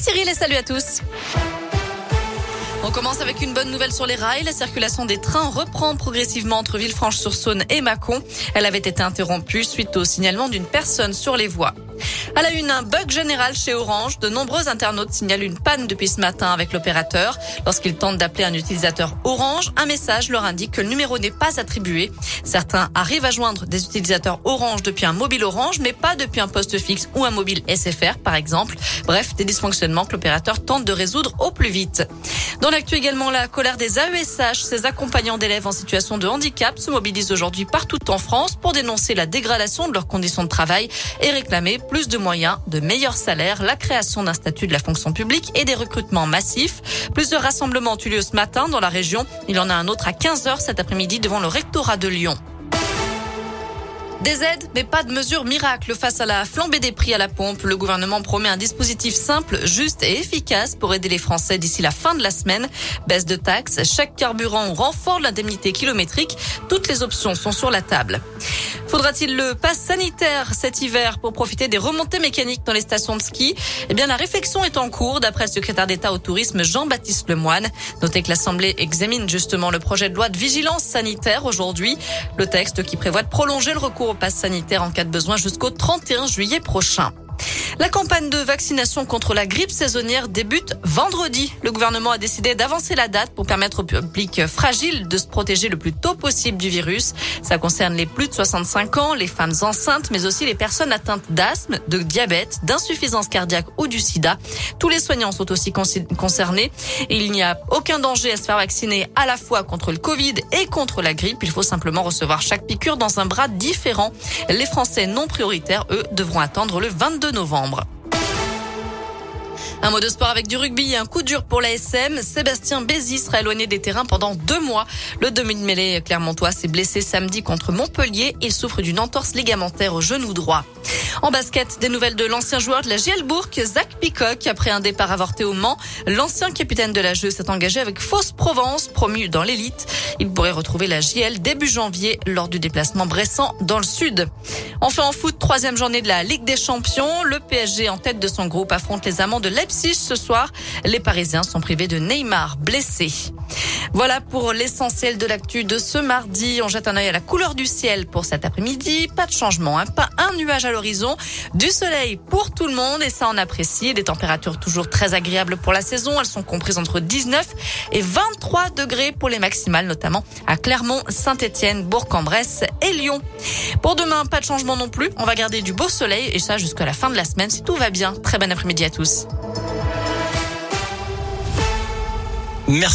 Cyril et salut à tous. On commence avec une bonne nouvelle sur les rails. La circulation des trains reprend progressivement entre Villefranche-sur-Saône et Mâcon. Elle avait été interrompue suite au signalement d'une personne sur les voies. À la une, un bug général chez Orange. De nombreux internautes signalent une panne depuis ce matin avec l'opérateur. Lorsqu'ils tentent d'appeler un utilisateur Orange, un message leur indique que le numéro n'est pas attribué. Certains arrivent à joindre des utilisateurs Orange depuis un mobile Orange, mais pas depuis un poste fixe ou un mobile SFR, par exemple. Bref, des dysfonctionnements que l'opérateur tente de résoudre au plus vite. Dans l'actu également, la colère des AESH, ces accompagnants d'élèves en situation de handicap se mobilisent aujourd'hui partout en France pour dénoncer la dégradation de leurs conditions de travail et réclamer plus de moyens, de meilleurs salaires, la création d'un statut de la fonction publique et des recrutements massifs. Plusieurs rassemblements ont eu lieu ce matin dans la région. Il en a un autre à 15h cet après-midi devant le rectorat de Lyon. Des aides, mais pas de mesures miracles face à la flambée des prix à la pompe. Le gouvernement promet un dispositif simple, juste et efficace pour aider les Français d'ici la fin de la semaine. Baisse de taxes, chaque carburant renfort de l'indemnité kilométrique. Toutes les options sont sur la table. Faudra-t-il le pass sanitaire cet hiver pour profiter des remontées mécaniques dans les stations de ski? Eh bien, la réflexion est en cours, d'après le secrétaire d'État au tourisme Jean-Baptiste Lemoine. Notez que l'Assemblée examine justement le projet de loi de vigilance sanitaire aujourd'hui. Le texte qui prévoit de prolonger le recours au pass sanitaire en cas de besoin jusqu'au 31 juillet prochain. La campagne de vaccination contre la grippe saisonnière débute vendredi. Le gouvernement a décidé d'avancer la date pour permettre au public fragile de se protéger le plus tôt possible du virus. Ça concerne les plus de 65 ans, les femmes enceintes, mais aussi les personnes atteintes d'asthme, de diabète, d'insuffisance cardiaque ou du sida. Tous les soignants sont aussi concernés. il n'y a aucun danger à se faire vacciner à la fois contre le Covid et contre la grippe. Il faut simplement recevoir chaque piqûre dans un bras différent. Les Français non prioritaires, eux, devront attendre le 22 novembre. Un mot de sport avec du rugby et un coup dur pour la SM. Sébastien Bézi sera éloigné des terrains pendant deux mois. Le demi-mêlée clermontois s'est blessé samedi contre Montpellier. Il souffre d'une entorse ligamentaire au genou droit. En basket, des nouvelles de l'ancien joueur de la Gielbourg, Zach Picoc. Après un départ avorté au Mans, l'ancien capitaine de la Jeu s'est engagé avec Fausse Provence, promu dans l'élite. Il pourrait retrouver la JL début janvier lors du déplacement Bressan dans le sud. Enfin en foot, troisième journée de la Ligue des Champions. Le PSG en tête de son groupe affronte les amants de Leipzig ce soir. Les Parisiens sont privés de Neymar blessé. Voilà pour l'essentiel de l'actu de ce mardi. On jette un œil à la couleur du ciel pour cet après-midi. Pas de changement, hein. pas un nuage à l'horizon. Du soleil pour tout le monde et ça on apprécie. Des températures toujours très agréables pour la saison. Elles sont comprises entre 19 et 23 degrés pour les maximales, notamment à Clermont, Saint-Étienne, Bourg-en-Bresse et Lyon. Pour demain, pas de changement non plus. On va garder du beau soleil et ça jusqu'à la fin de la semaine si tout va bien. Très bon après-midi à tous. Merci.